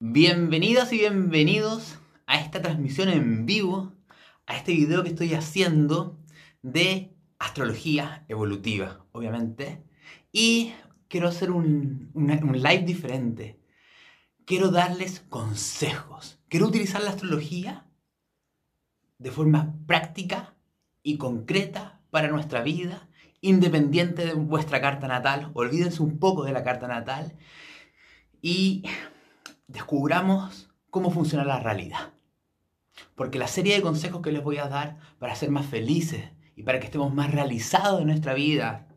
Bienvenidas y bienvenidos a esta transmisión en vivo, a este video que estoy haciendo de astrología evolutiva, obviamente. Y quiero hacer un, live diferente. Quiero darles consejos. Quiero utilizar la astrología de forma práctica y concreta para nuestra vida, independiente de vuestra carta natal. Olvídense un poco de la carta natal y descubramos cómo funciona la realidad. Porque la serie de consejos que les voy a dar para ser más felices y para que estemos más realizados en nuestra vida,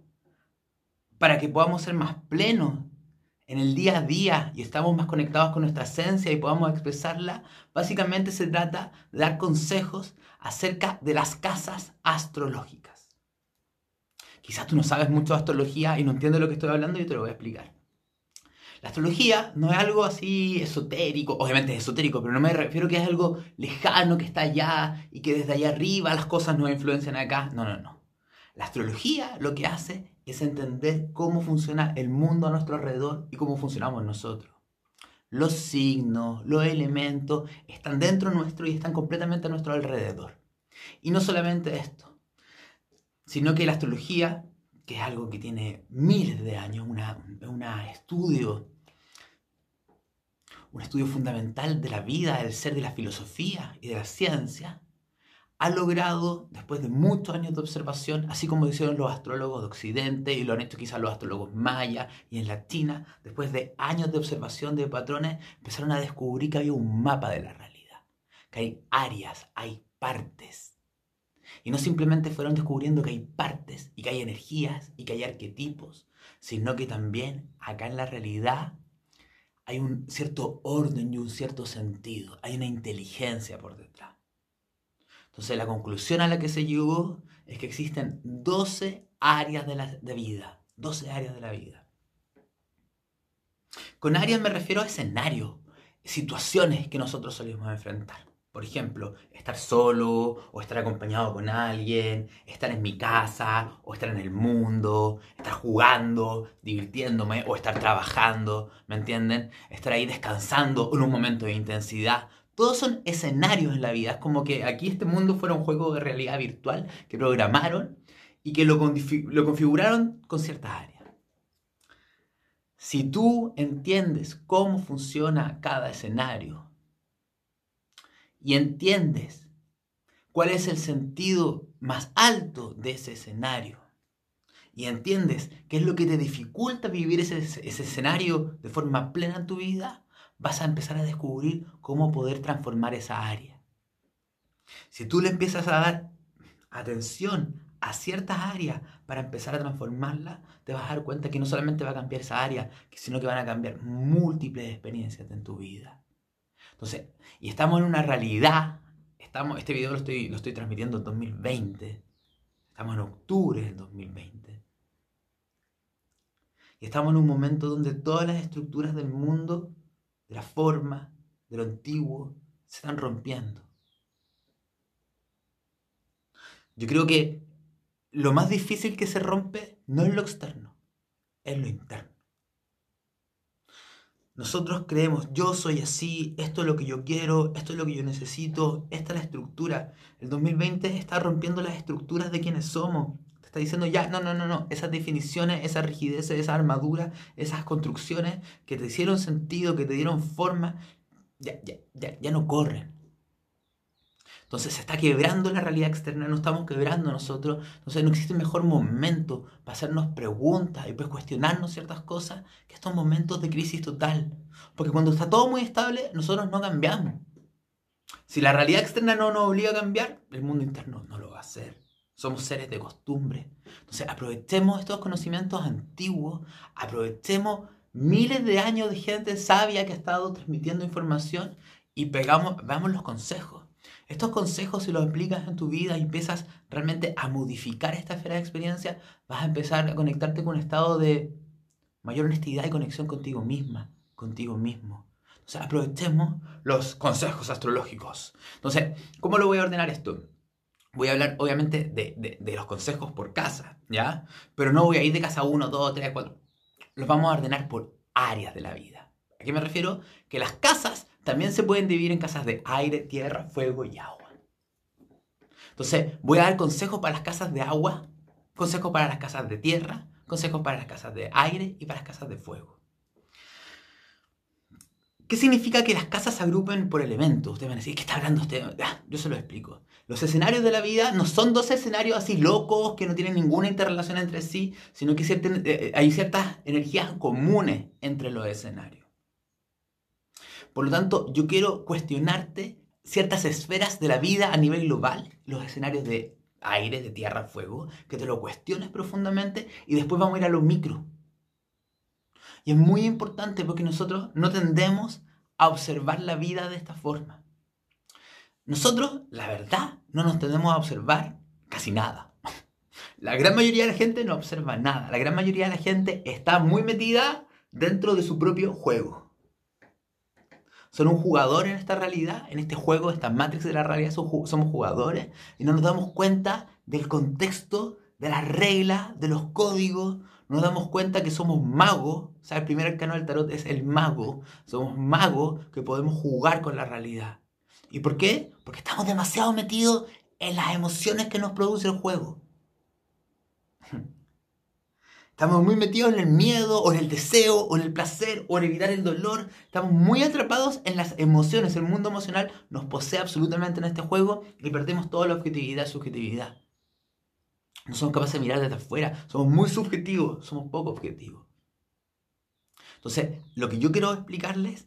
para que podamos ser más plenos en el día a día y estamos más conectados con nuestra esencia y podamos expresarla, básicamente se trata de dar consejos acerca de las casas astrológicas. Quizás tú no sabes mucho de astrología y no entiendes lo que estoy hablando yo te lo voy a explicar. La astrología no es algo así esotérico, obviamente es esotérico, pero no me refiero que es algo lejano, que está allá y que desde allá arriba las cosas nos influencian acá. No, no, no. La astrología lo que hace es entender cómo funciona el mundo a nuestro alrededor y cómo funcionamos nosotros. Los signos, los elementos están dentro nuestro y están completamente a nuestro alrededor. Y no solamente esto, sino que la astrología, que es algo que tiene miles de años, un estudio un estudio fundamental de la vida, del ser, de la filosofía y de la ciencia, ha logrado, después de muchos años de observación, así como hicieron los astrólogos de Occidente y lo han hecho quizás los astrólogos mayas y en la China, después de años de observación de patrones, empezaron a descubrir que había un mapa de la realidad, que hay áreas, hay partes. Y no simplemente fueron descubriendo que hay partes y que hay energías y que hay arquetipos, sino que también acá en la realidad hay un cierto orden y un cierto sentido, hay una inteligencia por detrás. Entonces la conclusión a la que se llegó es que existen 12 áreas de, la, de vida, 12 áreas de la vida. Con áreas me refiero a escenarios, situaciones que nosotros salimos a enfrentar. Por ejemplo, estar solo o estar acompañado con alguien, estar en mi casa o estar en el mundo, estar jugando, divirtiéndome o estar trabajando, ¿me entienden? Estar ahí descansando en un momento de intensidad. Todos son escenarios en la vida. Es como que aquí este mundo fuera un juego de realidad virtual que programaron y que lo, lo configuraron con ciertas áreas. Si tú entiendes cómo funciona cada escenario, y entiendes cuál es el sentido más alto de ese escenario y entiendes qué es lo que te dificulta vivir ese, escenario de forma plena en tu vida, vas a empezar a descubrir cómo poder transformar esa área. Si tú le empiezas a dar atención a ciertas áreas para empezar a transformarla, te vas a dar cuenta que no solamente va a cambiar esa área, sino que van a cambiar múltiples experiencias en tu vida. Entonces, y estamos en una realidad, estamos, este video lo estoy, lo estoy transmitiendo en 2020, estamos en octubre del 2020. Y estamos en un momento donde todas las estructuras del mundo, de la forma, de lo antiguo, se están rompiendo. Yo creo que lo más difícil que se rompe no es lo externo, es lo interno. Nosotros creemos, yo soy así, esto es lo que yo quiero, esto es lo que yo necesito, esta es la estructura. El 2020 está rompiendo las estructuras de quienes somos. Te está diciendo, ya, no, no, no, no, esas definiciones, esas rigideces, esas armaduras, esas construcciones que te hicieron sentido, que te dieron forma, ya, ya, ya, ya no corren. Entonces se está quebrando la realidad externa, no estamos quebrando nosotros. Entonces no existe mejor momento para hacernos preguntas y pues cuestionarnos ciertas cosas que estos momentos de crisis total. Porque cuando está todo muy estable, nosotros no cambiamos. Si la realidad externa no nos obliga a cambiar, el mundo interno no lo va a hacer. Somos seres de costumbre. Entonces aprovechemos estos conocimientos antiguos, aprovechemos miles de años de gente sabia que ha estado transmitiendo información y pegamos, veamos los consejos. Estos consejos, si los aplicas en tu vida y empiezas realmente a modificar esta esfera de experiencia, vas a empezar a conectarte con un estado de mayor honestidad y conexión contigo misma, contigo mismo. Entonces, aprovechemos los consejos astrológicos. Entonces, ¿cómo lo voy a ordenar esto? Voy a hablar, obviamente, de, de los consejos por casa, ¿ya? Pero no voy a ir de casa 1, 2, 3, 4. Los vamos a ordenar por áreas de la vida ¿A qué me refiero? Que las casas también se pueden dividir en casas de aire, tierra, fuego y agua. Entonces, voy a dar consejos para las casas de agua, consejos para las casas de tierra, consejos para las casas de aire y para las casas de fuego. ¿Qué significa que las casas se agrupen por elementos? Ustedes van a decir, ¿qué está hablando usted? Yo se lo explico. Los escenarios de la vida no son dos escenarios así locos que no tienen ninguna interrelación entre sí, sino que eh, eh, hay ciertas energías comunes entre los escenarios. Por lo tanto, yo quiero cuestionarte ciertas esferas de la vida a nivel global, los escenarios de aire, de tierra, fuego, que te lo cuestiones profundamente y después vamos a ir a lo micro. Y es muy importante porque nosotros no tendemos a observar la vida de esta forma. Nosotros, la verdad, no nos tendemos a observar casi nada. La gran mayoría de la gente no observa nada. La gran mayoría de la gente está muy metida dentro de su propio juego. Son un jugador en esta realidad, en este juego, esta matrix de la realidad, somos jugadores y no nos damos cuenta del contexto, de las reglas, de los códigos, nos damos cuenta que somos magos, o sea, el primer arcano del tarot es el mago, somos magos que podemos jugar con la realidad. ¿Y por qué? Porque estamos demasiado metidos en las emociones que nos produce el juego. Estamos muy metidos en el miedo, o en el deseo, o en el placer, o en evitar el dolor. Estamos muy atrapados en las emociones. El mundo emocional nos posee absolutamente en este juego y perdemos toda la objetividad y subjetividad. No somos capaces de mirar desde afuera. Somos muy subjetivos, somos poco objetivos. Entonces, lo que yo quiero explicarles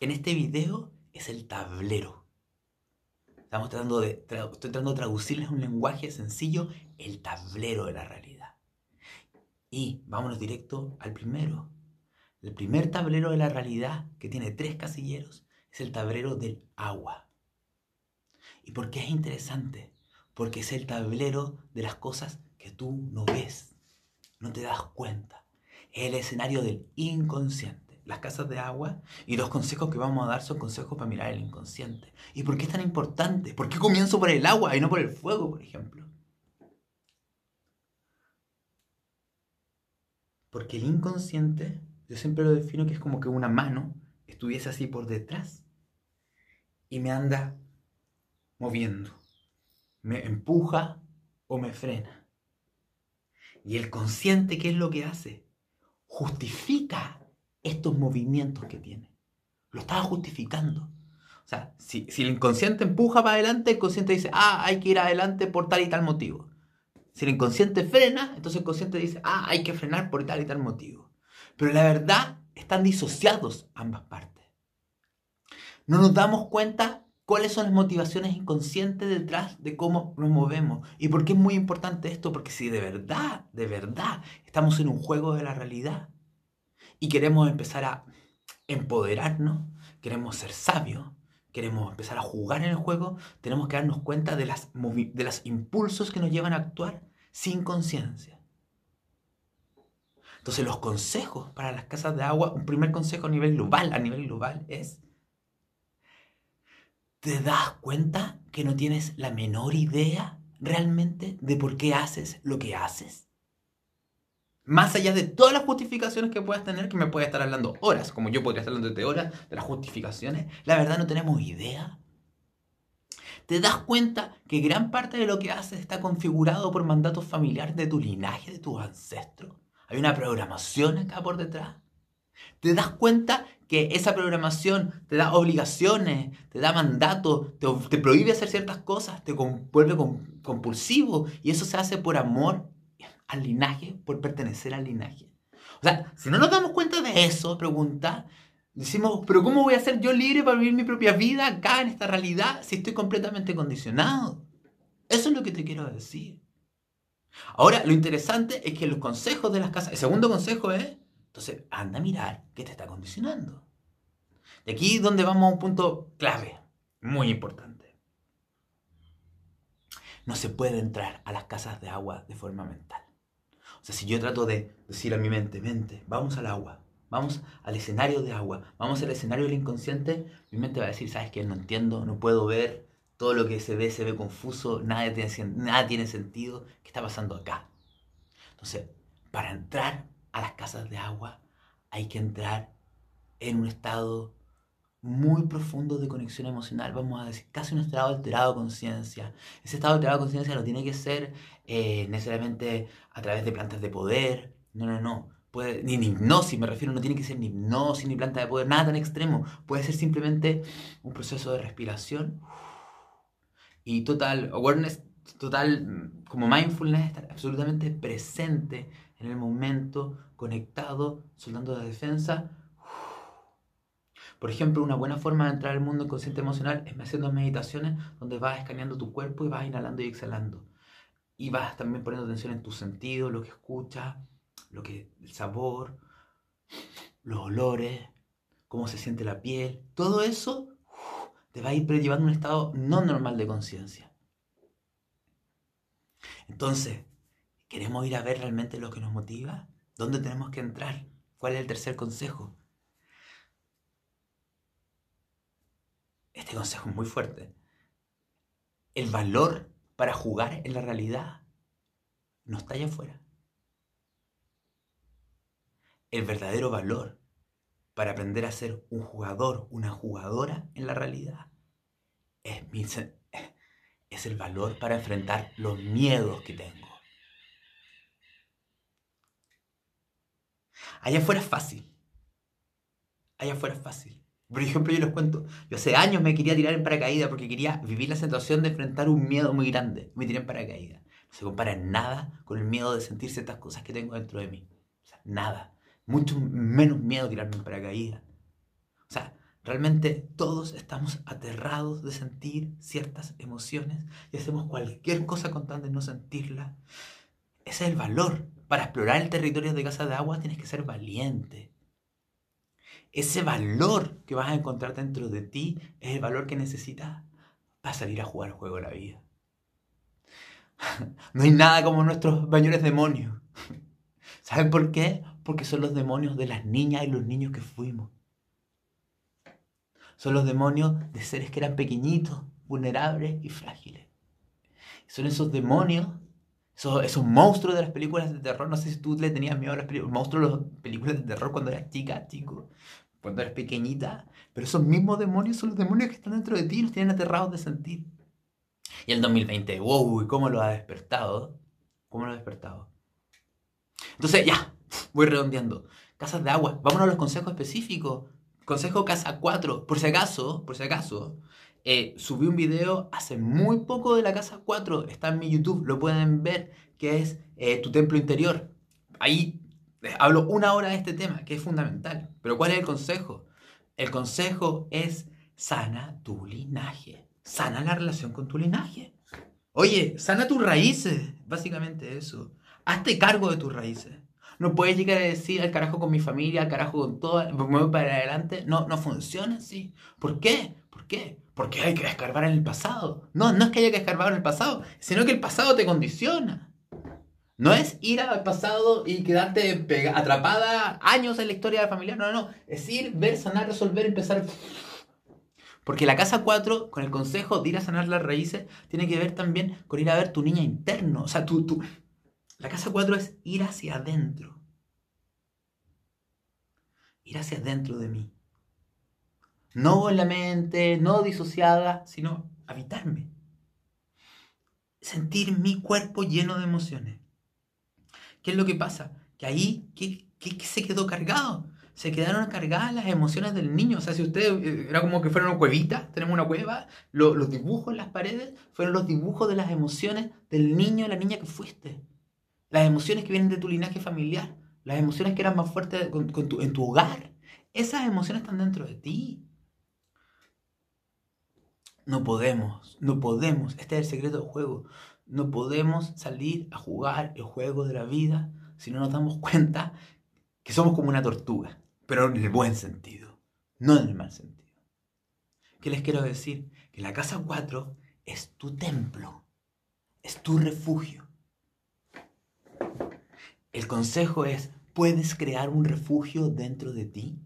en este video es el tablero. Estamos tratando de, estoy tratando de traducirles un lenguaje sencillo, el tablero de la realidad. Y vámonos directo al primero. El primer tablero de la realidad, que tiene tres casilleros, es el tablero del agua. ¿Y por qué es interesante? porque es el tablero de las cosas que tú no ves, no te das cuenta. Es el escenario del inconsciente. Las casas de agua y los consejos que vamos a dar son consejos para mirar el inconsciente. ¿Y por qué es tan importante? ¿Por qué comienzo por el agua y no por el fuego, por ejemplo? Porque el inconsciente, yo siempre lo defino que es como que una mano estuviese así por detrás y me anda moviendo me empuja o me frena. Y el consciente, ¿qué es lo que hace? Justifica estos movimientos que tiene. Lo estaba justificando. O sea, si, el inconsciente empuja para adelante, el consciente dice, ah, hay que ir adelante por tal y tal motivo. Si el inconsciente frena, entonces el consciente dice, ah, hay que frenar por tal y tal motivo. Pero la verdad, están disociados ambas partes. No nos damos cuenta cuáles son las motivaciones inconscientes detrás de cómo nos movemos. ¿Y por qué es muy importante esto? Porque si de verdad, de verdad, estamos en un juego de la realidad y queremos empezar a empoderarnos, queremos ser sabios, queremos empezar a jugar en el juego, tenemos que darnos cuenta de, las de los impulsos que nos llevan a actuar sin conciencia. Entonces los consejos para las casas de agua, un primer consejo a nivel global, a nivel global es ¿Te das cuenta que no tienes la menor idea realmente de por qué haces lo que haces? Más allá de todas las justificaciones que puedas tener, que me puedes estar hablando horas, como yo podría estar hablando de horas, de las justificaciones, la verdad no tenemos idea. ¿Te das cuenta que gran parte de lo que haces está configurado por mandatos familiares de tu linaje, de tus ancestros? Hay una programación acá por detrás. ¿Te das cuenta que esa programación te da obligaciones, te da mandatos, te, prohíbe hacer ciertas cosas, te vuelve compulsivo y eso se hace por amor al linaje, por pertenecer al linaje. O sea, si no nos damos cuenta de eso, pregunta, decimos, pero ¿cómo voy a ser yo libre para vivir mi propia vida acá en esta realidad si estoy completamente condicionado? Eso es lo que te quiero decir. Ahora, lo interesante es que los consejos de las casas, el segundo consejo es, entonces, anda a mirar qué te está condicionando. Y aquí es donde vamos a un punto clave, muy importante. No se puede entrar a las casas de agua de forma mental. Sea, si yo trato de decir a mi mente, mente, vamos al agua, vamos al escenario de agua, vamos al escenario del inconsciente, mi mente va a decir, ¿sabes qué? No entiendo, no puedo ver, todo lo que se ve se ve confuso, nada tiene, nada tiene sentido, ¿qué está pasando acá? Entonces, para entrar a las casas de agua hay que entrar en un estado muy profundo de conexión emocional, vamos a decir, casi un estado alterado de conciencia. Ese estado alterado de conciencia no tiene que ser eh, necesariamente a través de plantas de poder, no, no, no. Puede, ni, ni hipnosis, me refiero, no tiene que ser ni hipnosis ni planta de poder, nada tan extremo. Puede ser simplemente un proceso de respiración y total awareness, total mm, como mindfulness, estar absolutamente presente en el momento, conectado, soltando la defensa. Por ejemplo, una buena forma de entrar al mundo consciente emocional es haciendo meditaciones donde vas escaneando tu cuerpo y vas inhalando y exhalando. Y vas también poniendo atención en tus sentidos, lo que escuchas, lo que, el sabor, los olores, cómo se siente la piel. Todo eso te va a ir llevando a un estado no normal de conciencia. Entonces, ¿queremos ir a ver realmente lo que nos motiva? ¿Dónde tenemos que entrar? ¿Cuál es el tercer consejo? Este consejo es muy fuerte. El valor para jugar en la realidad no está allá afuera. El verdadero valor para aprender a ser un jugador, una jugadora en la realidad, es, es el valor para enfrentar los miedos que tengo. Allá afuera es fácil. Allá afuera es fácil. Por ejemplo, yo les cuento, yo hace años me quería tirar en paracaídas porque quería vivir la sensación de enfrentar un miedo muy grande. Me tiré en paracaídas. No se compara en nada con el miedo de sentir ciertas cosas que tengo dentro de mí. Nada mucho menos miedo tirarme en paracaídas. O sea, realmente todos estamos aterrados de sentir ciertas emociones y hacemos cualquier cosa con tal de no sentirla. Ese es el valor. Para explorar el territorio de casa de agua tienes que ser valiente. Ese valor que vas a encontrar dentro de ti es el valor que necesitas para salir a jugar el juego de la vida. No hay nada como nuestros mayores demonios. ¿Saben por qué? Porque son los demonios de las niñas y los niños que fuimos. Son los demonios de seres que eran pequeñitos, vulnerables y frágiles. Son esos demonios, esos, monstruos de las películas de terror. No sé si tú le tenías miedo a los monstruos de las películas de terror cuando eras chica, chico, cuando eras pequeñita. Pero esos mismos demonios son los demonios que están dentro de ti los tienen aterrados de sentir. Y el 2020, wow, ¿cómo lo ha despertado? ¿Cómo lo ha despertado? Entonces, ya, voy redondeando. Casas de agua. Vámonos a los consejos específicos. Consejo casa 4. Por si acaso, por si acaso, eh, subí un video hace muy poco de la casa 4. Está en mi YouTube, lo pueden ver, que es eh, tu templo interior. Ahí hablo una hora de este tema, que es fundamental. Pero ¿cuál es el consejo? El consejo es sana tu linaje. Sana la relación con tu linaje. Oye, sana tus raíces. Básicamente eso. Hazte cargo de tus raíces. No puedes llegar a decir al carajo con mi familia, al carajo con todo, me voy para adelante. No, no funciona así. ¿Por qué? ¿Por qué? Porque hay que escarbar en el pasado. No, no es que haya que escarbar en el pasado, sino que el pasado te condiciona. No es ir al pasado y quedarte atrapada años en la historia de la familia. No, no, no. Es ir, ver, sanar, resolver, empezar. Porque la casa 4, con el consejo de ir a sanar las raíces, tiene que ver también con ir a ver tu niña interno. O sea, tu, tu, la casa 4 es ir hacia adentro. Ir hacia adentro de mí. No en la mente, no disociada, sino habitarme. Sentir mi cuerpo lleno de emociones. ¿Qué es lo que pasa? Que ahí, ¿qué, se quedó cargado? Se quedaron cargadas las emociones del niño. O sea, si usted eh, era como que fuera una cuevita, tenemos una cueva, los dibujos en las paredes fueron los dibujos de las emociones del niño o la niña que fuiste las emociones que vienen de tu linaje familiar, las emociones que eran más fuertes en tu hogar, esas emociones están dentro de ti. No podemos, no podemos, este es el secreto del juego, no podemos salir a jugar el juego de la vida si no nos damos cuenta que somos como una tortuga, pero en el buen sentido, no en el mal sentido. ¿Qué les quiero decir? Que la casa 4 es tu templo, es tu refugio el consejo es, ¿puedes crear un refugio dentro de ti?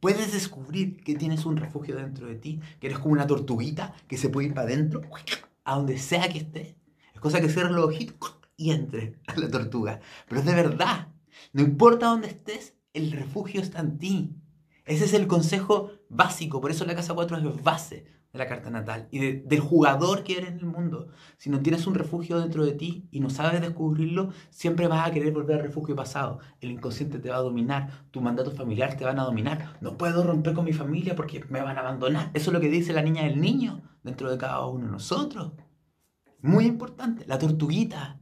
¿Puedes descubrir que tienes un refugio dentro de ti? Que eres como una tortuguita que se puede ir para adentro, a donde sea que esté. Cosa que cierre los ojitos y entre a la tortuga. Pero es de verdad. No importa dónde estés, el refugio está en ti. Ese es el consejo básico, por eso la casa 4 es base de la carta natal y del jugador que eres en el mundo. Si no tienes un refugio dentro de ti y no sabes descubrirlo, siempre vas a querer volver al refugio pasado. El inconsciente te va a dominar, tu mandato familiar te van a dominar. No puedo romper con mi familia porque me van a abandonar. Eso es lo que dice la niña del niño dentro de cada uno de nosotros. Muy importante, la tortuguita.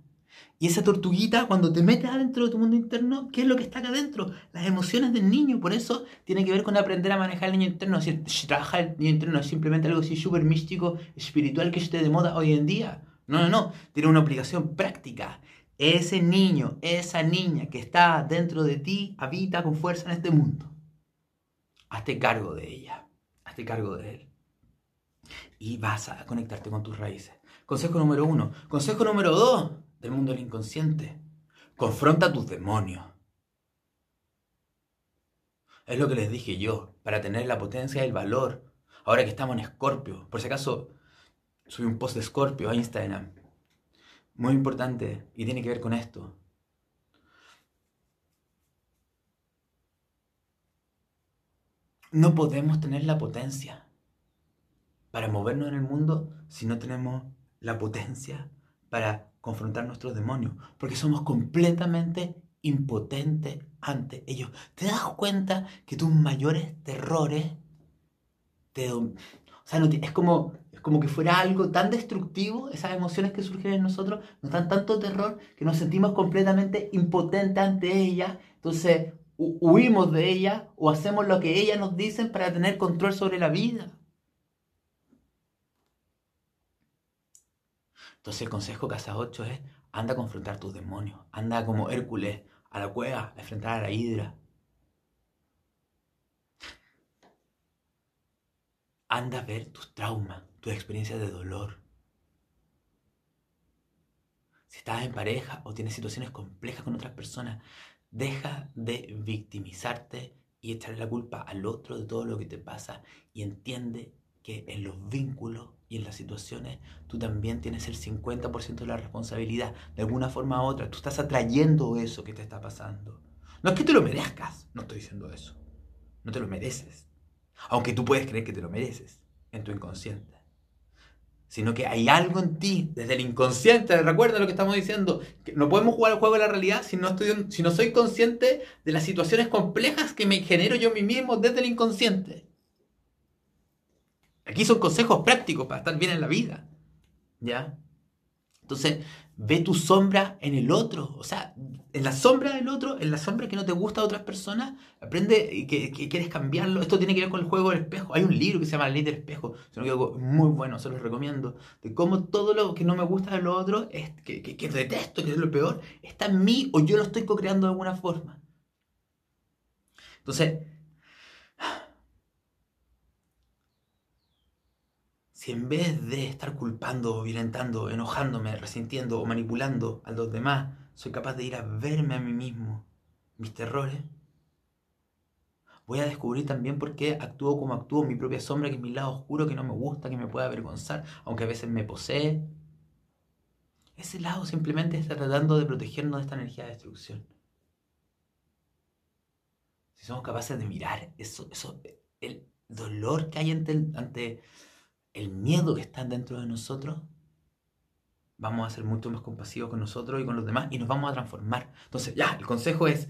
Y esa tortuguita, cuando te metes adentro de tu mundo interno, ¿qué es lo que está acá adentro? Las emociones del niño. Por eso tiene que ver con aprender a manejar el niño interno. Si, trabajar el niño interno es simplemente algo así súper místico, espiritual que esté de moda hoy en día. No, no, no. Tiene una obligación práctica. Ese niño, esa niña que está dentro de ti, habita con fuerza en este mundo. Hazte cargo de ella. Hazte cargo de él. Y vas a conectarte con tus raíces. Consejo número uno. Consejo número dos del mundo del inconsciente. Confronta tus demonios. Es lo que les dije yo, para tener la potencia y el valor. Ahora que estamos en Escorpio. Por si acaso, soy un post de Escorpio a Instagram. Muy importante y tiene que ver con esto. No podemos tener la potencia para movernos en el mundo si no tenemos la potencia para confrontar nuestros demonios, porque somos completamente impotentes ante ellos. ¿Te das cuenta que tus mayores terrores te... O sea, no es, como, es como que fuera algo tan destructivo, esas emociones que surgen en nosotros nos dan tanto terror que nos sentimos completamente impotentes ante ellas. Entonces huimos de ella o hacemos lo que ellas nos dicen para tener control sobre la vida. Entonces el consejo Casa 8 es, anda a confrontar tus demonios, anda como Hércules a la cueva, a enfrentar a la hidra. Anda a ver tus traumas, tus experiencias de dolor. Si estás en pareja o tienes situaciones complejas con otras personas, deja de victimizarte y echarle la culpa al otro de todo lo que te pasa y entiende que en los vínculos y en las situaciones tú también tienes el 50% de la responsabilidad. De alguna forma u otra, tú estás atrayendo eso que te está pasando. No es que te lo merezcas, no estoy diciendo eso. No te lo mereces. Aunque tú puedes creer que te lo mereces en tu inconsciente. Sino que hay algo en ti, desde el inconsciente, recuerda lo que estamos diciendo, que no podemos jugar el juego de la realidad si no, estoy, si no soy consciente de las situaciones complejas que me genero yo mí mismo desde el inconsciente. Aquí son consejos prácticos para estar bien en la vida. ¿Ya? Entonces, ve tu sombra en el otro. O sea, en la sombra del otro, en la sombra que no te gusta a otras personas, aprende que, que quieres cambiarlo. Esto tiene que ver con el juego del espejo. Hay un libro que se llama La ley del espejo. Es muy bueno, se los recomiendo. De cómo todo lo que no me gusta de lo otro, es, que, que detesto, que es lo peor, está en mí o yo lo estoy co-creando de alguna forma. Entonces, si en vez de estar culpando, violentando, enojándome, resintiendo o manipulando a los demás, soy capaz de ir a verme a mí mismo, mis terrores, voy a descubrir también por qué actúo como actúo, mi propia sombra, que es mi lado oscuro, que no me gusta, que me puede avergonzar, aunque a veces me posee. Ese lado simplemente está tratando de protegernos de esta energía de destrucción. Si somos capaces de mirar eso, eso el dolor que hay ante, ante el miedo que está dentro de nosotros, vamos a ser mucho más compasivos con nosotros y con los demás y nos vamos a transformar. Entonces, ya, el consejo es,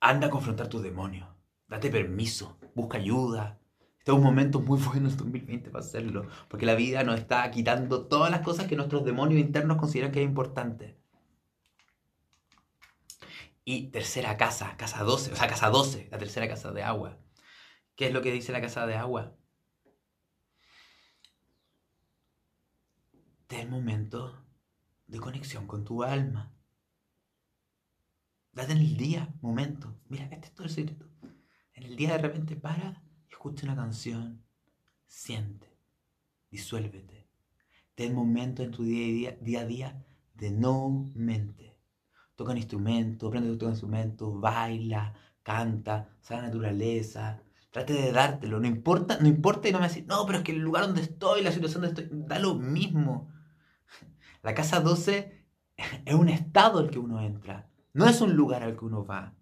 anda a confrontar tus demonios, date permiso, busca ayuda. Este es un momento muy bueno en 2020 para hacerlo, porque la vida nos está quitando todas las cosas que nuestros demonios internos consideran que es importante. Y tercera casa, casa 12, o sea, casa 12, la tercera casa de agua. ¿Qué es lo que dice la casa de agua? El momento de conexión con tu alma. Date en el día, momento. Mira, este es todo el secreto. En el día de repente para, escucha una canción, siente, disuélvete. Ten momento en tu día, día, a día de no mente. Toca un instrumento, aprende a instrumento, baila, canta, sale a la naturaleza. Trate de dártelo, no importa, no importa y no me decís, no, pero es que el lugar donde estoy, la situación donde estoy, da lo mismo. La casa 12 es un estado al que uno entra, no es un lugar al que uno va.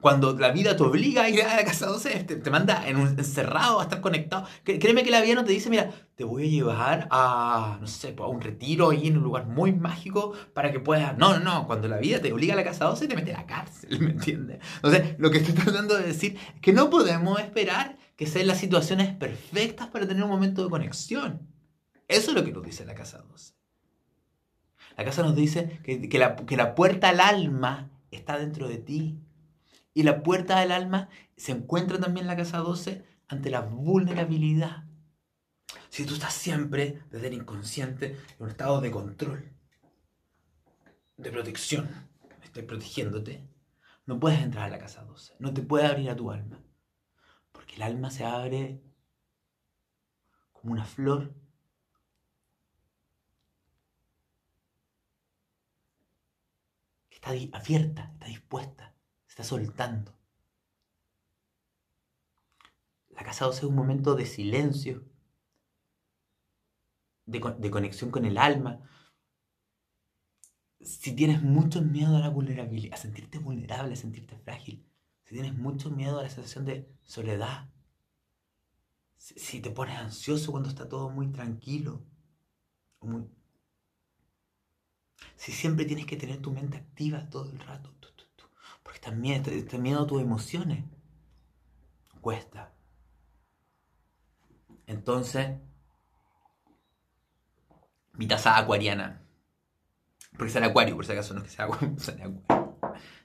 Cuando la vida te obliga a ir a la casa 12, te, te manda en un, encerrado a estar conectado. Créeme que la vida no te dice, mira, te voy a llevar a, no sé, pues, a un retiro ahí en un lugar muy mágico para que puedas... No, no, no. Cuando la vida te obliga a la casa 12, te mete a la cárcel, ¿me entiendes? Entonces, lo que estoy tratando de decir es que no podemos esperar que sean las situaciones perfectas para tener un momento de conexión. Eso es lo que nos dice la casa 12. La casa nos dice que, la, puerta al alma está dentro de ti. Y la puerta del alma se encuentra también en la casa 12 ante la vulnerabilidad. Si tú estás siempre desde el inconsciente en un estado de control, de protección, estás protegiéndote, no puedes entrar a la casa 12, no te puedes abrir a tu alma. Porque el alma se abre como una flor está abierta, está dispuesta está soltando. La casa 12 es un momento de silencio, de, de, conexión con el alma. Si tienes mucho miedo a la vulnerabilidad, a sentirte vulnerable, a sentirte frágil, si tienes mucho miedo a la sensación de soledad, si, si te pones ansioso cuando está todo muy tranquilo, muy... si siempre tienes que tener tu mente activa todo el rato, también está miedo a tus emociones. Cuesta. Entonces, mi taza acuariana. Porque sale acuario, por si acaso no es que sea agua, sale acuario.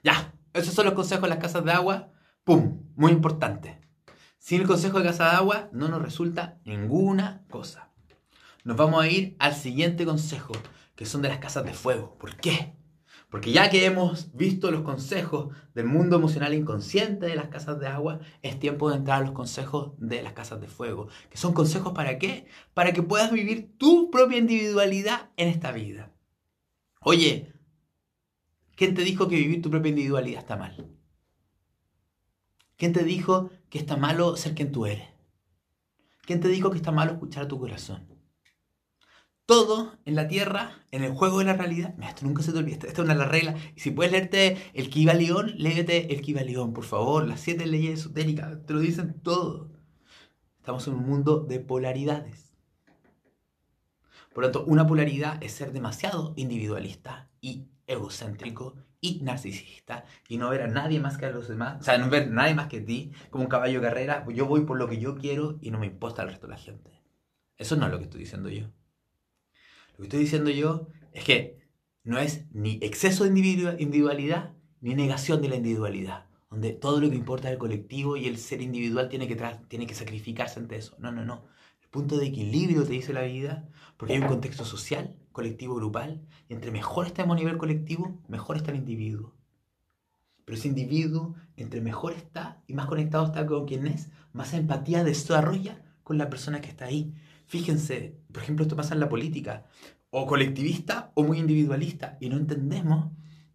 Ya, esos son los consejos de las casas de agua. ¡Pum! Muy importante. Sin el consejo de casa de agua no nos resulta ninguna cosa. Nos vamos a ir al siguiente consejo, que son de las casas de fuego. ¿Por qué? Porque ya que hemos visto los consejos del mundo emocional inconsciente de las casas de agua, es tiempo de entrar a los consejos de las casas de fuego. ¿Que son consejos para qué? Para que puedas vivir tu propia individualidad en esta vida. Oye, ¿quién te dijo que vivir tu propia individualidad está mal? ¿Quién te dijo que está malo ser quien tú eres? ¿Quién te dijo que está malo escuchar tu corazón? Todo en la Tierra, en el juego de la realidad. Mira, esto nunca se te olvida, esta es una de las reglas. Y si puedes leerte el Kiva León, léete el Kiva León, por favor. Las siete leyes esotéricas, te lo dicen todo. Estamos en un mundo de polaridades. Por lo tanto, una polaridad es ser demasiado individualista y egocéntrico y narcisista y no ver a nadie más que a los demás, o sea, no ver a nadie más que a ti como un caballo de carrera, yo voy por lo que yo quiero y no me importa el resto de la gente. Eso no es lo que estoy diciendo yo. Lo que estoy diciendo yo es que no es ni exceso de individualidad ni negación de la individualidad, donde todo lo que importa es el colectivo y el ser individual tiene que, tiene que sacrificarse ante eso. No, no, no. El punto de equilibrio te dice la vida, porque hay un contexto social, colectivo, grupal, y entre mejor estemos a nivel colectivo, mejor está el individuo. Pero ese individuo, entre mejor está y más conectado está con quien es, más empatía desarrolla con la persona que está ahí. Fíjense, por ejemplo, esto pasa en la política, o colectivista o muy individualista, y no entendemos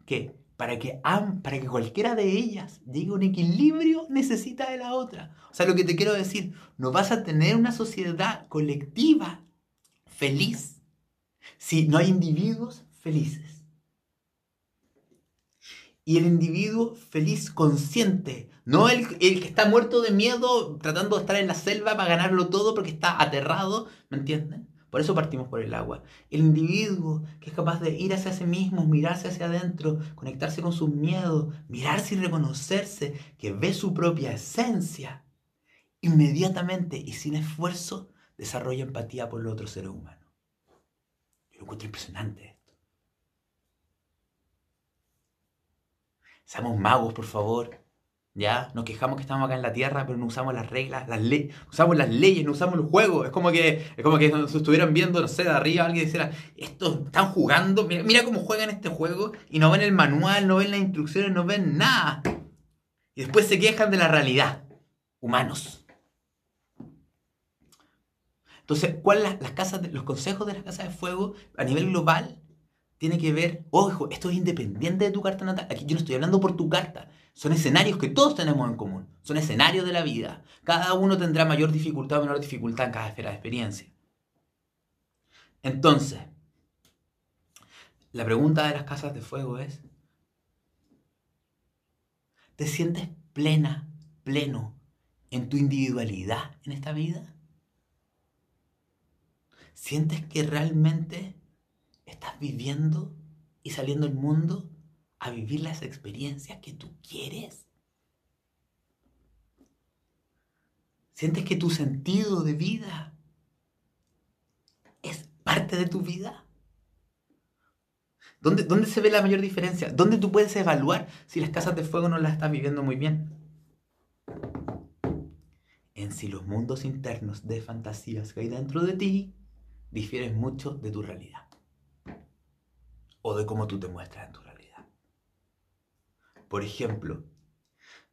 que para que, para que cualquiera de ellas llegue a un equilibrio necesita de la otra. O sea, lo que te quiero decir, no vas a tener una sociedad colectiva feliz si no hay individuos felices. Y el individuo feliz, consciente, no el, el, que está muerto de miedo tratando de estar en la selva para ganarlo todo porque está aterrado, ¿me entienden? Por eso partimos por el agua. El individuo que es capaz de ir hacia sí mismo, mirarse hacia adentro, conectarse con sus miedos, mirarse y reconocerse, que ve su propia esencia, inmediatamente y sin esfuerzo desarrolla empatía por los otros seres humanos. Yo lo encuentro impresionante. Seamos magos, por favor. ¿Ya? Nos quejamos que estamos acá en la tierra, pero no usamos las reglas, las leyes, usamos las leyes, no usamos los juegos. Es como que, es como que si estuvieran viendo, no sé, de arriba alguien dijera, estos están jugando, mira, mira cómo juegan este juego, y no ven el manual, no ven las instrucciones, no ven nada. Y después se quejan de la realidad. Humanos. Entonces, ¿cuáles las casas, los consejos de las casas de fuego a nivel global? Tiene que ver, ojo, esto es independiente de tu carta natal. Aquí yo no estoy hablando por tu carta. Son escenarios que todos tenemos en común. Son escenarios de la vida. Cada uno tendrá mayor dificultad o menor dificultad en cada esfera de experiencia. Entonces, la pregunta de las casas de fuego es, ¿Te sientes plena, pleno en tu individualidad en esta vida? ¿Sientes que realmente estás viviendo y saliendo al mundo a vivir las experiencias que tú quieres? ¿Sientes que tu sentido de vida es parte de tu vida? ¿Dónde, ¿Dónde, se ve la mayor diferencia? ¿Dónde tú puedes evaluar si las casas de fuego no las estás viviendo muy bien? En si los mundos internos de fantasías que hay dentro de ti difieren mucho de tu realidad. O de cómo tú te muestras en tu. Por ejemplo,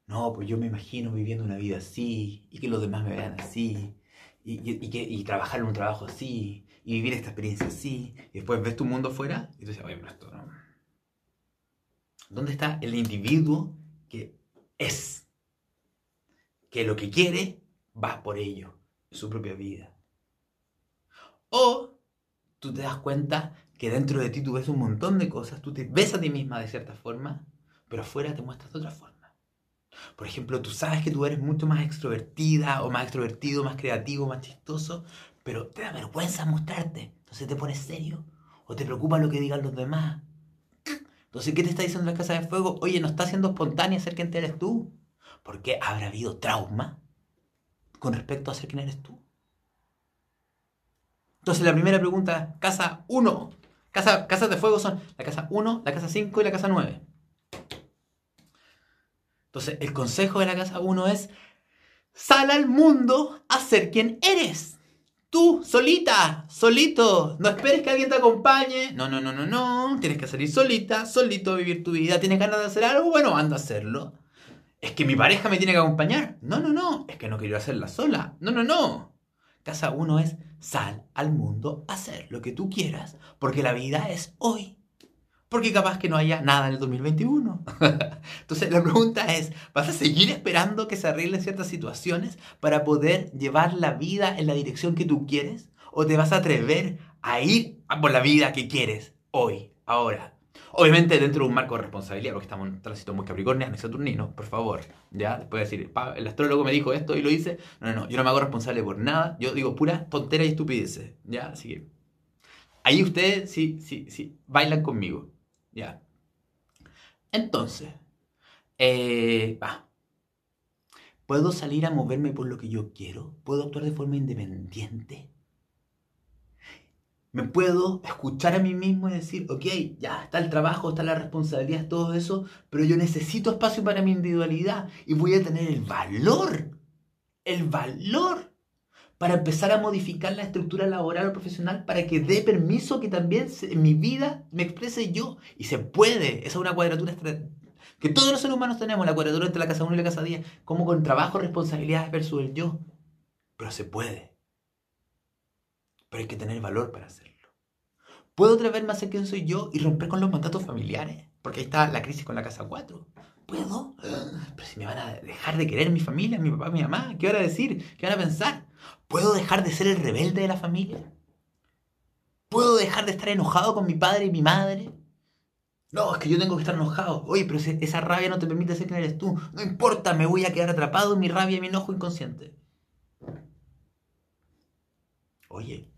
no, pues yo me imagino viviendo una vida así y que los demás me vean así y, y, que, y trabajar en un trabajo así y vivir esta experiencia así y después ves tu mundo fuera y tú dices, oye, pero esto no. ¿Dónde está el individuo que es? Que lo que quiere va por ello, en su propia vida. O tú te das cuenta que dentro de ti tú ves un montón de cosas, tú te ves a ti misma de cierta forma, pero afuera te muestras de otra forma. Por ejemplo, tú sabes que tú eres mucho más extrovertida o más extrovertido, más creativo, más chistoso, pero te da vergüenza mostrarte. Entonces te pones serio o te preocupa lo que digan los demás. Entonces, ¿qué te está diciendo la casa de fuego? Oye, no está siendo espontánea ser quien eres tú. Porque habrá habido trauma con respecto a ser quien eres tú. Entonces, la primera pregunta, casa 1. Casa, casas de fuego son la casa 1, la casa 5 y la casa 9. Entonces, el consejo de la casa 1 es, sal al mundo a ser quien eres. Tú, solita, solito. No esperes que alguien te acompañe. No, no, no, no, no. Tienes que salir solita, solito, vivir tu vida. ¿Tienes ganas de hacer algo? Bueno, anda a hacerlo. Es que mi pareja me tiene que acompañar. No, no, no. Es que no quiero hacerla sola. No, no, no. Casa 1 es sal al mundo a hacer lo que tú quieras. Porque la vida es hoy porque capaz que no haya nada en el 2021. Entonces la pregunta es, ¿vas a seguir esperando que se arreglen ciertas situaciones para poder llevar la vida en la dirección que tú quieres? ¿O te vas a atrever a ir por la vida que quieres hoy, ahora? Obviamente dentro de un marco de responsabilidad, porque estamos en un tránsito muy capricornio, ni saturnino, por favor. Ya, después de decir, el astrólogo me dijo esto y lo hice. No, no, no, yo no me hago responsable por nada. Yo digo pura tontera y estupideces. Ya, así que ahí ustedes sí, sí, sí, bailan conmigo. ¿Ya? Entonces, eh, ¿puedo salir a moverme por lo que yo quiero? ¿Puedo actuar de forma independiente? ¿Me puedo escuchar a mí mismo y decir, ok, ya está el trabajo, está la responsabilidad, todo eso, pero yo necesito espacio para mi individualidad y voy a tener el valor, el valor para empezar a modificar la estructura laboral o profesional para que dé permiso que también en mi vida me exprese yo. Y se puede. Esa es una cuadratura que todos los seres humanos tenemos, la cuadratura entre la casa 1 y la casa 10, como con trabajo, responsabilidades versus el yo. Pero se puede. Pero hay que tener valor para hacerlo. ¿Puedo atreverme a ser quien soy yo y romper con los mandatos familiares? Porque ahí está la crisis con la casa 4. ¿Puedo? Pero si me van a dejar de querer mi familia, mi papá, mi mamá, ¿qué van a decir? ¿Qué van a pensar? ¿Puedo dejar de ser el rebelde de la familia? ¿Puedo dejar de estar enojado con mi padre y mi madre? No, es que yo tengo que estar enojado. Oye, pero esa rabia no te permite ser quien eres tú. No importa, me voy a quedar atrapado en mi rabia y mi enojo inconsciente. Oye,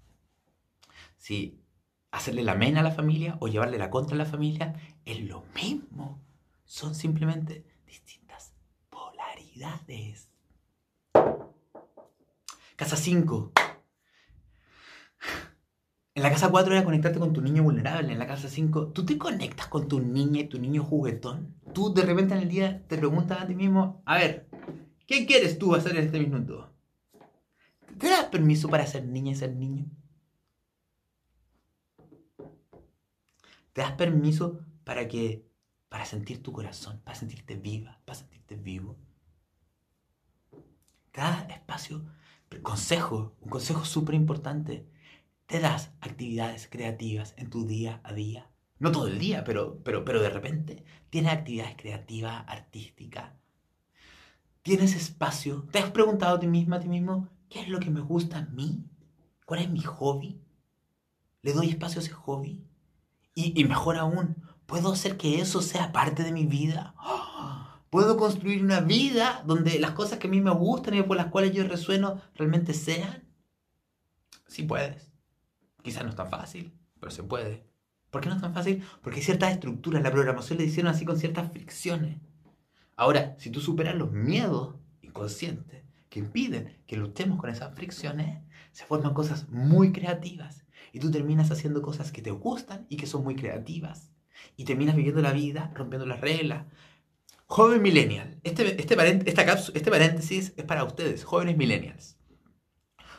si hacerle la mena a la familia o llevarle la contra a la familia es lo mismo. Son simplemente distintas polaridades. Casa 5. En la casa 4 era conectarte con tu niño vulnerable. En la casa 5, ¿tú te conectas con tu niña y tu niño juguetón? Tú de repente en el día te preguntas a ti mismo, a ver, ¿qué quieres tú hacer en este minuto? ¿Te das permiso para ser niña y ser niño? ¿Te das permiso para que, para sentir tu corazón, para sentirte viva, para sentirte vivo? ¿Te das espacio consejo, un consejo súper importante. Te das actividades creativas en tu día a día. No todo el día, pero, pero, pero de repente tienes actividades creativas, artísticas. Tienes espacio. ¿Te has preguntado a ti misma, a ti mismo, qué es lo que me gusta a mí? ¿Cuál es mi hobby? ¿Le doy espacio a ese hobby? Y, y mejor aún, ¿puedo hacer que eso sea parte de mi vida? ¿Puedo construir una vida donde las cosas que a mí me gustan y por las cuales yo resueno realmente sean? Sí puedes. Quizás no es tan fácil, pero se puede. ¿Por qué no es tan fácil? Porque ciertas estructuras, la programación le hicieron así con ciertas fricciones. Ahora, si tú superas los miedos inconscientes que impiden que luchemos con esas fricciones, se forman cosas muy creativas. Y tú terminas haciendo cosas que te gustan y que son muy creativas. Y terminas viviendo la vida rompiendo las reglas. Joven millennial. Este, este, este paréntesis es para ustedes, jóvenes millennials.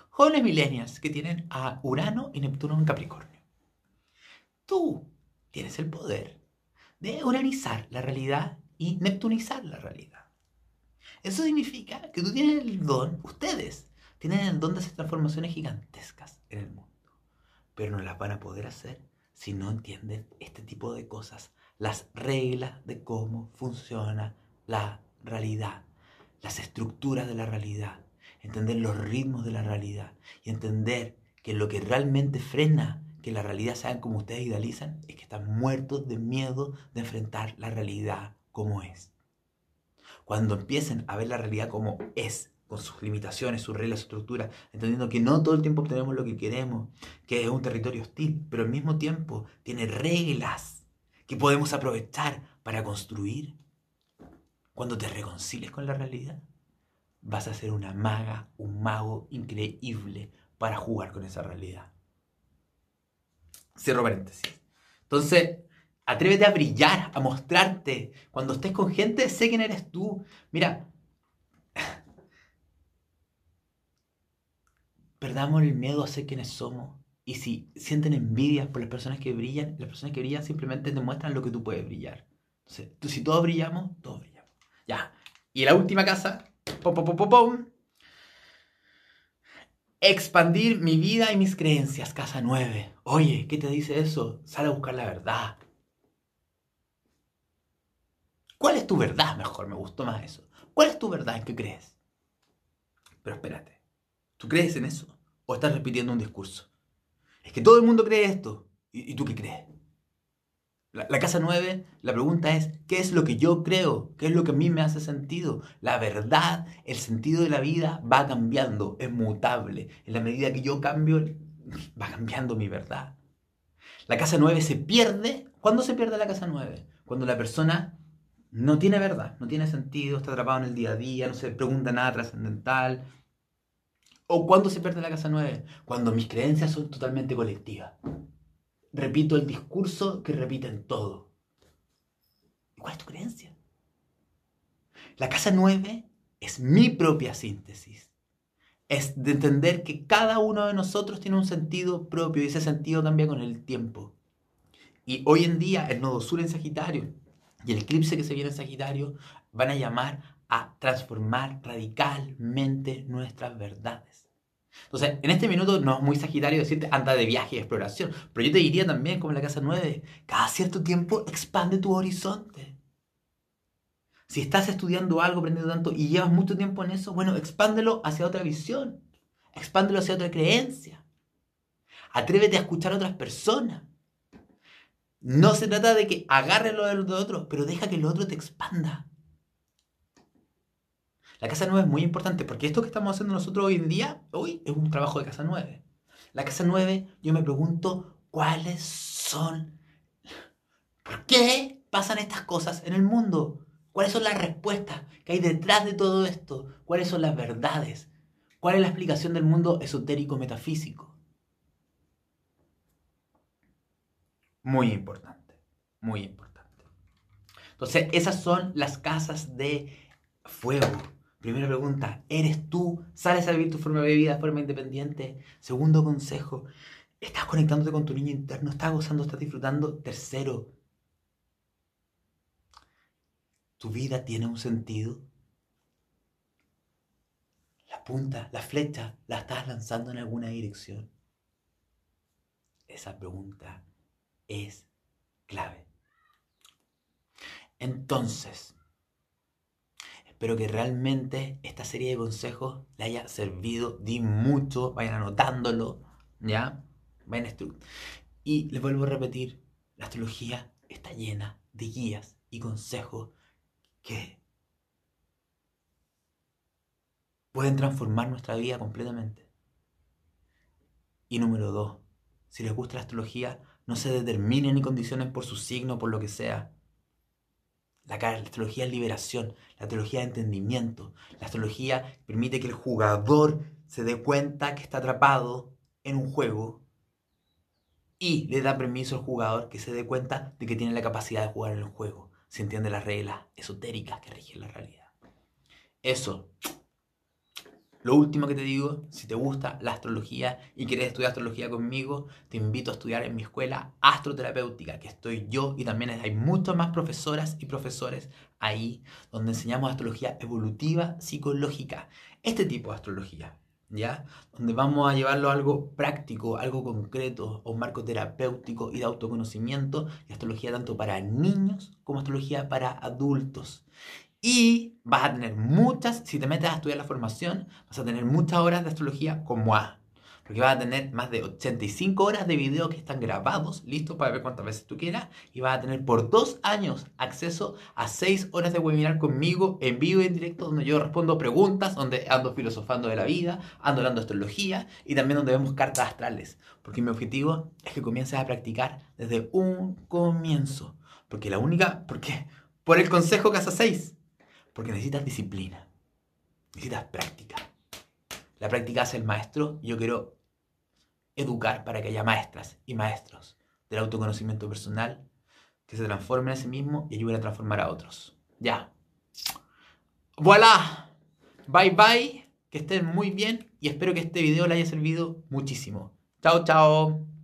Jóvenes millennials que tienen a Urano y Neptuno en Capricornio. Tú tienes el poder de uranizar la realidad y neptunizar la realidad. Eso significa que tú tienes el don, ustedes tienen el don de hacer transformaciones gigantescas en el mundo, pero no las van a poder hacer si no entienden este tipo de cosas, las reglas de cómo funciona la realidad, las estructuras de la realidad, entender los ritmos de la realidad y entender que lo que realmente frena que la realidad sea como ustedes idealizan es que están muertos de miedo de enfrentar la realidad como es. Cuando empiecen a ver la realidad como es, con sus limitaciones, sus reglas, su estructura, entendiendo que no todo el tiempo obtenemos lo que queremos, que es un territorio hostil, pero al mismo tiempo tiene reglas que podemos aprovechar para construir. Cuando te reconcilies con la realidad, vas a ser una maga, un mago increíble para jugar con esa realidad. Cierro paréntesis. Entonces, Atrévete a brillar, a mostrarte. Cuando estés con gente, sé quién eres tú. Mira, perdamos el miedo a ser quienes somos. Y si sienten envidia por las personas que brillan, las personas que brillan simplemente demuestran lo que tú puedes brillar. Entonces, tú, si todos brillamos, todos brillamos. Ya. Y la última casa, pom, pom, pom, pom, Expandir mi vida y mis creencias, casa 9. Oye, ¿qué te dice eso? Sal a buscar la verdad. ¿Cuál es tu verdad? Mejor, me gustó más eso. ¿Cuál es tu verdad? ¿En qué crees? Pero espérate, ¿tú crees en eso? ¿O estás repitiendo un discurso? Es que todo el mundo cree esto. ¿Y, tú qué crees? La, la, casa 9, la pregunta es, ¿qué es lo que yo creo? ¿Qué es lo que a mí me hace sentido? La verdad, el sentido de la vida va cambiando, es mutable. En la medida que yo cambio, va cambiando mi verdad. La casa 9 se pierde. ¿Cuándo se pierde la casa 9? Cuando la persona no tiene verdad, no tiene sentido, está atrapado en el día a día, no se pregunta nada trascendental. ¿O cuándo se pierde la casa nueve? Cuando mis creencias son totalmente colectivas. Repito el discurso que repiten todo. ¿Cuál es tu creencia? La casa nueve es mi propia síntesis. Es de entender que cada uno de nosotros tiene un sentido propio y ese sentido cambia con el tiempo. Y hoy en día el nodo sur en Sagitario y el eclipse que se viene en Sagitario van a llamar a transformar radicalmente nuestras verdades. Entonces, en este minuto no es muy Sagitario decirte anda de viaje y exploración, pero yo te diría también, como en la casa 9, cada cierto tiempo expande tu horizonte. Si estás estudiando algo, aprendiendo tanto y llevas mucho tiempo en eso, bueno, expándelo hacia otra visión, expándelo hacia otra creencia. Atrévete a escuchar a otras personas. No se trata de que agarre lo del otro, pero deja que el otro te expanda. La casa 9 es muy importante porque esto que estamos haciendo nosotros hoy en día, hoy es un trabajo de casa 9. La casa 9, yo me pregunto cuáles son, ¿por qué pasan estas cosas en el mundo? ¿Cuáles son las respuestas que hay detrás de todo esto? ¿Cuáles son las verdades? ¿Cuál es la explicación del mundo esotérico metafísico? Muy importante, muy importante. Entonces, esas son las casas de fuego. Primera pregunta, ¿eres tú? ¿Sales a vivir tu forma de vida de forma independiente? Segundo consejo, ¿estás conectándote con tu niño interno? ¿Estás gozando? ¿Estás disfrutando? Tercero, ¿tu vida tiene un sentido? La punta, la flecha, ¿la estás lanzando en alguna dirección? Esa pregunta es clave. Entonces, Espero que realmente esta serie de consejos le haya servido. Di mucho, vayan anotándolo, ¿ya? Vayan Y les vuelvo a repetir, la astrología está llena de guías y consejos que pueden transformar nuestra vida completamente. Y número dos, si les gusta la astrología, no se determinen ni condicionen por su signo, por lo que sea. La, astrología es liberación, la astrología es entendimiento. La astrología permite que el jugador se dé cuenta que está atrapado en un juego y le da permiso al jugador que se dé cuenta de que tiene la capacidad de jugar en el juego. Se entiende las reglas esotéricas que rigen la realidad. Eso lo último que te digo, si te gusta la astrología y quieres estudiar astrología conmigo, te invito a estudiar en mi escuela astroterapéutica, que estoy yo y también hay muchas más profesoras y profesores ahí donde enseñamos astrología evolutiva psicológica. Este tipo de astrología, ¿ya? Donde vamos a llevarlo a algo práctico, algo concreto, a un marco terapéutico y de autoconocimiento, y astrología tanto para niños como astrología para adultos. Y vas a tener muchas, si te metes a estudiar la formación, vas a tener muchas horas de astrología como A. Porque vas a tener más de 85 horas de video que están grabados, listos para ver cuántas veces tú quieras. Y vas a tener por dos años acceso a 6 horas de webinar conmigo en vivo y en directo, donde yo respondo preguntas, donde ando filosofando de la vida, ando hablando de astrología y también donde vemos cartas astrales. Porque mi objetivo es que comiences a practicar desde un comienzo. Porque la única, porque por el consejo casa 6 porque necesitas disciplina, necesitas práctica. La práctica hace el maestro yo quiero educar para que haya maestras y maestros del autoconocimiento personal que se transformen a sí mismos y ayuden a transformar a otros. Ya. Voilà. Bye bye. Que estén muy bien y espero que este video les haya servido muchísimo. Chao, chao.